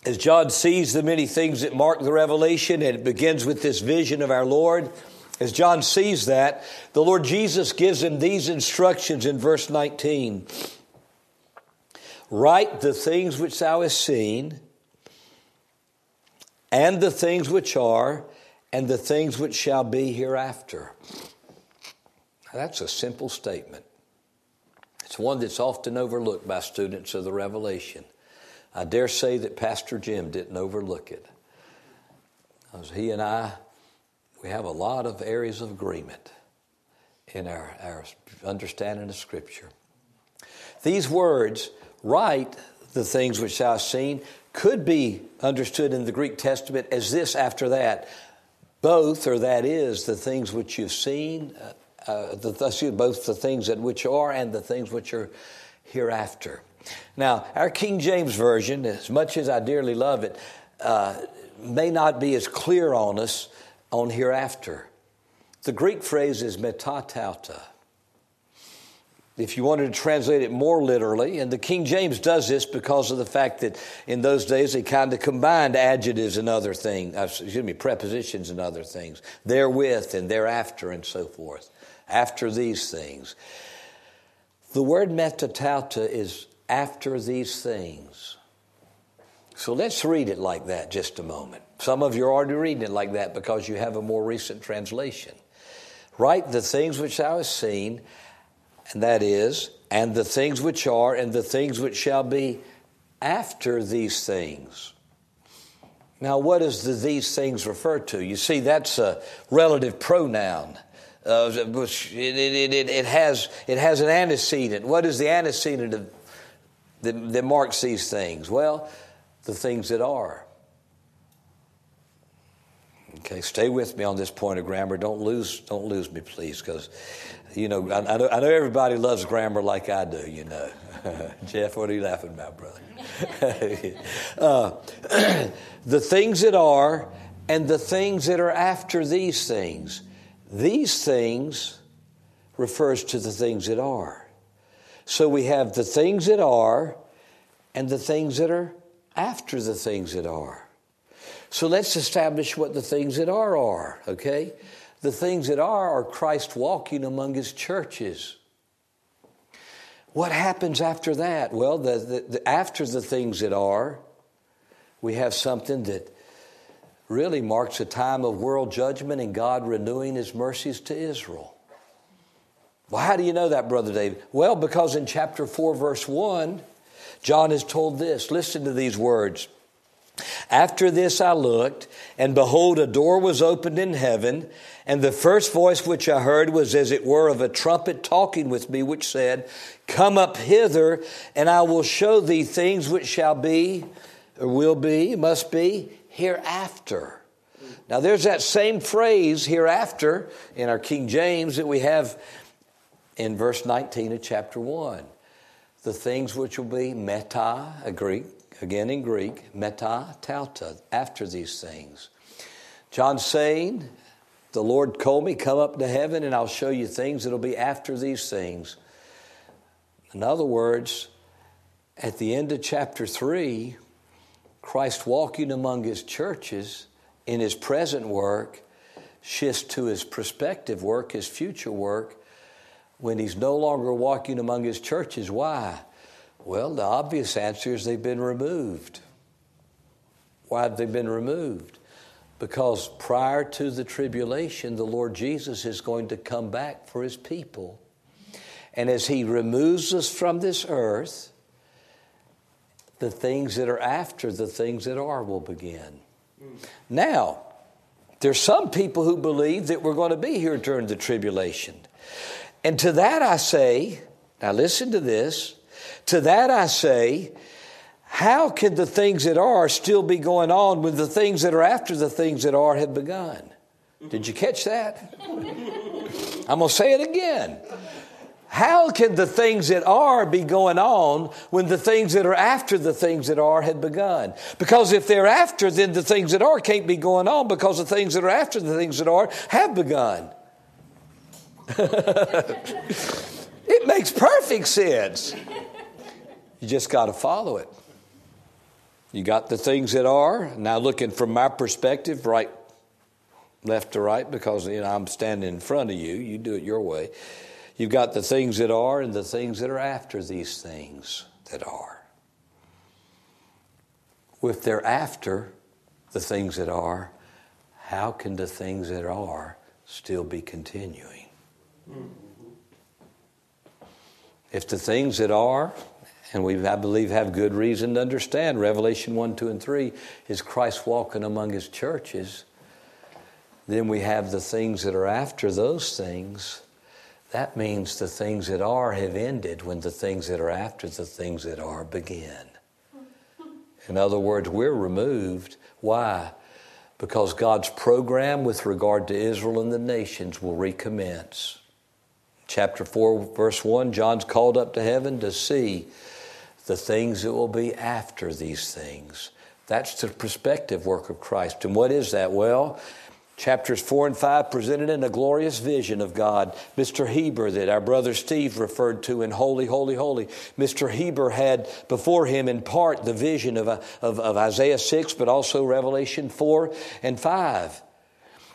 As John sees the many things that mark the revelation, and it begins with this vision of our Lord, as John sees that, the Lord Jesus gives him these instructions in verse 19 Write the things which thou hast seen, and the things which are, and the things which shall be hereafter. Now, that's a simple statement. It's one that's often overlooked by students of the Revelation. I dare say that Pastor Jim didn't overlook it. As he and I, we have a lot of areas of agreement in our, our understanding of Scripture. These words, write the things which thou hast seen, could be understood in the Greek Testament as this after that. Both, or that is, the things which you've seen, uh, uh, the, both the things that which are and the things which are hereafter. Now, our King James Version, as much as I dearly love it, uh, may not be as clear on us on hereafter. The Greek phrase is metatauta. If you wanted to translate it more literally, and the King James does this because of the fact that in those days they kind of combined adjectives and other things, uh, excuse me, prepositions and other things, therewith and thereafter and so forth, after these things. The word metatauta is after these things. So let's read it like that just a moment. Some of you are already reading it like that because you have a more recent translation. Write the things which thou hast seen, and that is, and the things which are, and the things which shall be after these things. Now, what does the these things refer to? You see, that's a relative pronoun. Uh, it, it, it, it, has, it has an antecedent. What is the antecedent of, that, that marks these things? Well, the things that are. Okay, stay with me on this point of grammar. Don't lose, don't lose me, please, because you know I, I, know I know everybody loves grammar like I do. You know, <laughs> Jeff, what are you laughing about, brother? <laughs> uh, <clears throat> the things that are and the things that are after these things. These things refers to the things that are. So we have the things that are and the things that are after the things that are. So let's establish what the things that are are, okay? The things that are are Christ walking among his churches. What happens after that? Well, the, the, the, after the things that are, we have something that really marks a time of world judgment and God renewing his mercies to Israel. Well, how do you know that, Brother David? Well, because in chapter 4, verse 1, John is told this. Listen to these words. After this I looked, and behold, a door was opened in heaven, and the first voice which I heard was as it were of a trumpet talking with me, which said, Come up hither, and I will show thee things which shall be, or will be, must be, hereafter. Now, there's that same phrase, hereafter, in our King James that we have in verse 19 of chapter 1. The things which will be meta, a Greek, again in Greek, meta tauta, after these things. John saying, The Lord told me, Come up to heaven and I'll show you things that'll be after these things. In other words, at the end of chapter 3, Christ walking among his churches in his present work shifts to his prospective work, his future work, when he's no longer walking among his churches. Why? Well, the obvious answer is they've been removed. Why have they been removed? Because prior to the tribulation, the Lord Jesus is going to come back for his people. And as he removes us from this earth, the things that are after the things that are will begin. Now, there's some people who believe that we're going to be here during the tribulation. And to that I say, now listen to this. To that I say, how can the things that are still be going on when the things that are after the things that are have begun? Did you catch that? I'm going to say it again. How can the things that are be going on when the things that are after the things that are had begun? Because if they're after, then the things that are can't be going on because the things that are after the things that are have begun. <laughs> it makes perfect sense. You just got to follow it. You got the things that are. Now, looking from my perspective, right, left to right, because you know I'm standing in front of you. You do it your way. You've got the things that are and the things that are after these things that are. If they're after the things that are, how can the things that are still be continuing? Mm-hmm. If the things that are, and we, I believe, have good reason to understand, Revelation 1, 2, and 3 is Christ walking among his churches, then we have the things that are after those things. That means the things that are have ended when the things that are after the things that are begin. In other words, we're removed. Why? Because God's program with regard to Israel and the nations will recommence. Chapter 4, verse 1 John's called up to heaven to see the things that will be after these things. That's the perspective work of Christ. And what is that? Well, Chapters 4 and 5 presented in a glorious vision of God. Mr. Heber, that our brother Steve referred to in Holy, Holy, Holy. Mr. Heber had before him in part the vision of, of, of Isaiah 6, but also Revelation 4 and 5.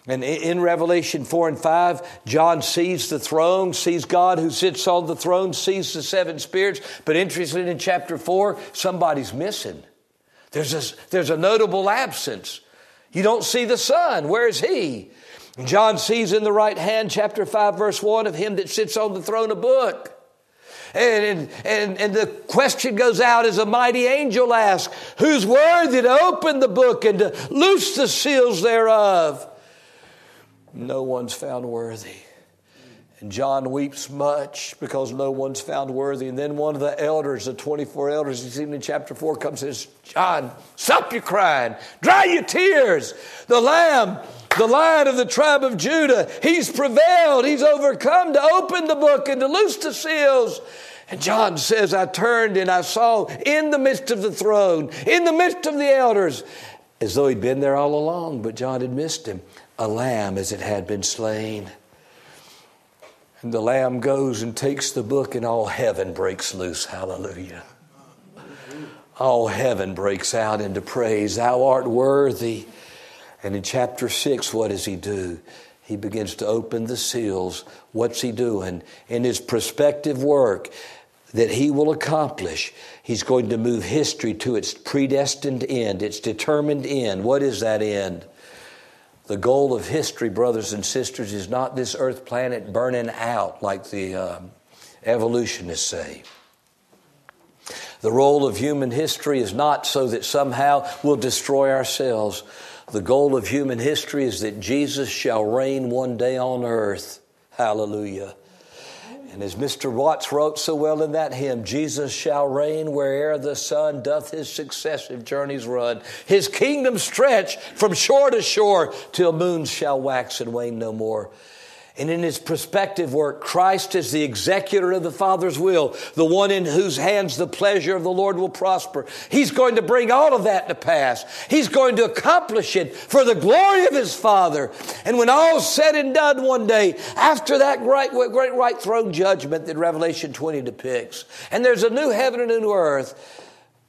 And in Revelation 4 and 5, John sees the throne, sees God who sits on the throne, sees the seven spirits. But interestingly, in chapter 4, somebody's missing. There's a, there's a notable absence. You don't see the Son. Where is He? John sees in the right hand, chapter 5, verse 1, of Him that sits on the throne a book. And, and, and the question goes out as a mighty angel asks, Who's worthy to open the book and to loose the seals thereof? No one's found worthy. And John weeps much because no one's found worthy. And then one of the elders, the 24 elders, you see in chapter 4, comes and says, John, stop your crying, dry your tears. The Lamb, the Lion of the tribe of Judah, he's prevailed, he's overcome to open the book and to loose the seals. And John says, I turned and I saw in the midst of the throne, in the midst of the elders, as though he'd been there all along, but John had missed him, a lamb as it had been slain. And the Lamb goes and takes the book, and all heaven breaks loose. Hallelujah. All heaven breaks out into praise. Thou art worthy. And in chapter 6, what does he do? He begins to open the seals. What's he doing? In his prospective work that he will accomplish, he's going to move history to its predestined end, its determined end. What is that end? The goal of history, brothers and sisters, is not this earth planet burning out like the um, evolutionists say. The role of human history is not so that somehow we'll destroy ourselves. The goal of human history is that Jesus shall reign one day on earth. Hallelujah. And as Mr. Watts wrote so well in that hymn, Jesus shall reign where'er the sun doth his successive journeys run. His kingdom stretch from shore to shore till moons shall wax and wane no more. And in his prospective work, Christ is the executor of the Father's will, the one in whose hands the pleasure of the Lord will prosper. He's going to bring all of that to pass. He's going to accomplish it for the glory of his Father. And when all's said and done one day, after that great, great white throne judgment that Revelation 20 depicts, and there's a new heaven and a new earth,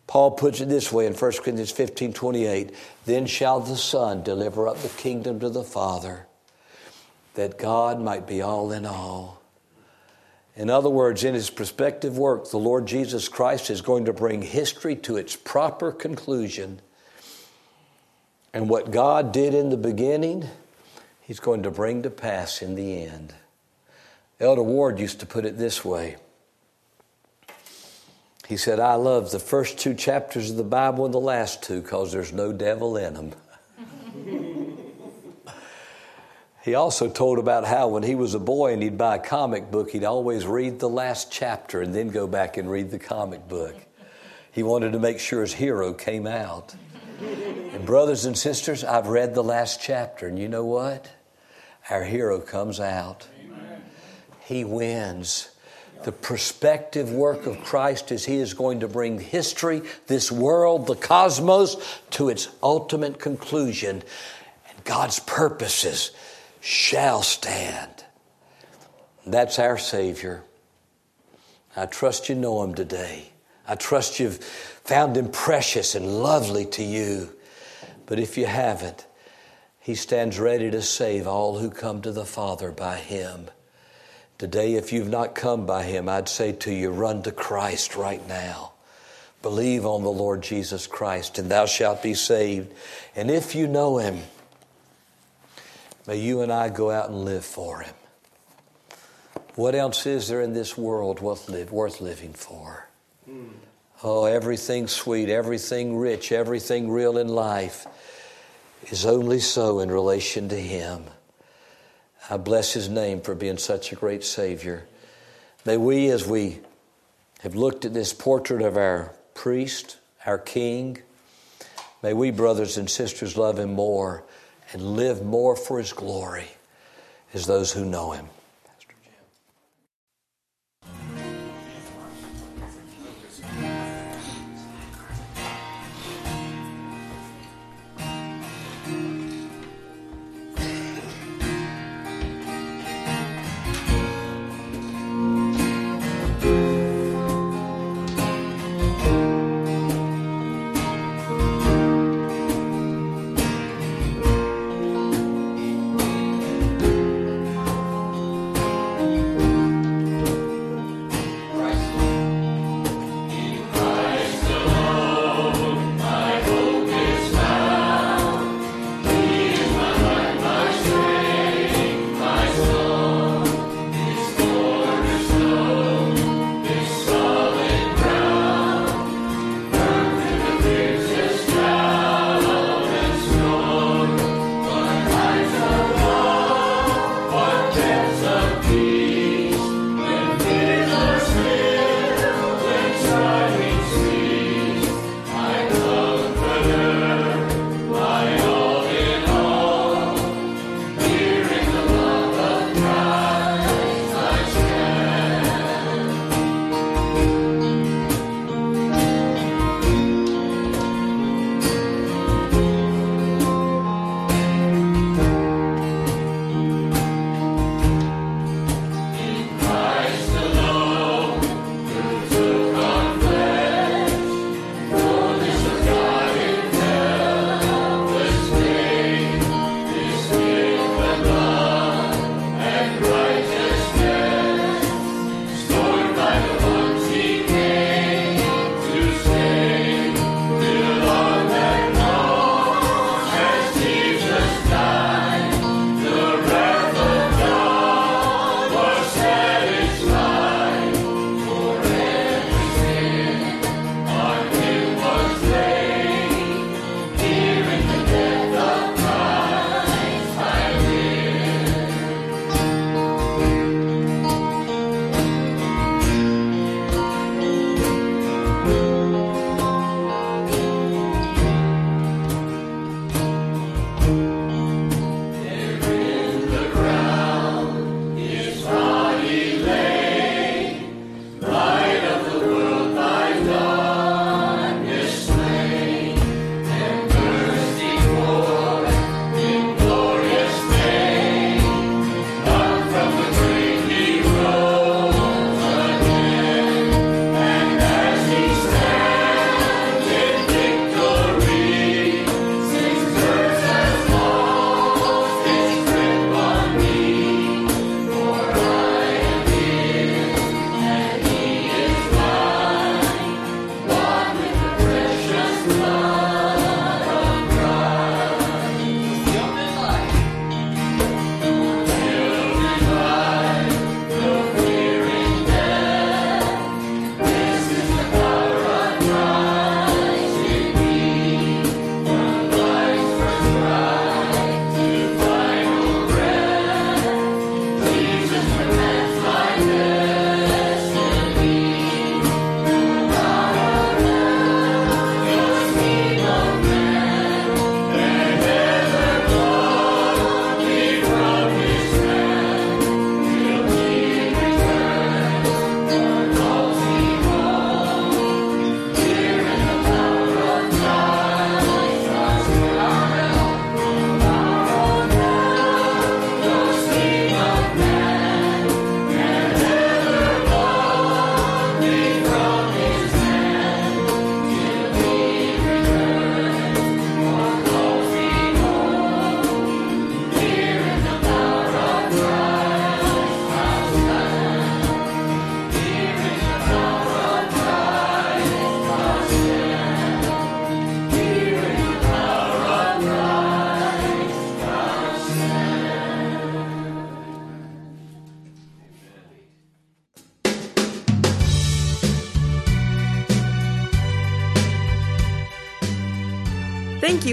Paul puts it this way in 1 Corinthians 15 28 Then shall the Son deliver up the kingdom to the Father that God might be all in all. In other words, in his prospective work, the Lord Jesus Christ is going to bring history to its proper conclusion. And what God did in the beginning, he's going to bring to pass in the end. Elder Ward used to put it this way. He said, I love the first two chapters of the Bible and the last two because there's no devil in them. <laughs> He also told about how when he was a boy and he'd buy a comic book, he'd always read the last chapter and then go back and read the comic book. He wanted to make sure his hero came out. And, brothers and sisters, I've read the last chapter, and you know what? Our hero comes out. He wins. The prospective work of Christ is He is going to bring history, this world, the cosmos, to its ultimate conclusion. And God's purposes shall stand. That's our Savior. I trust you know Him today. I trust you've found Him precious and lovely to you. But if you haven't, He stands ready to save all who come to the Father by Him. Today, if you've not come by Him, I'd say to you, run to Christ right now. Believe on the Lord Jesus Christ, and thou shalt be saved. And if you know Him, may you and I go out and live for Him. What else is there in this world worth, live, worth living for? Mm. Oh, everything sweet, everything rich, everything real in life is only so in relation to Him. I bless His name for being such a great Savior. May we, as we have looked at this portrait of our priest, our King, may we, brothers and sisters, love Him more and live more for His glory as those who know Him.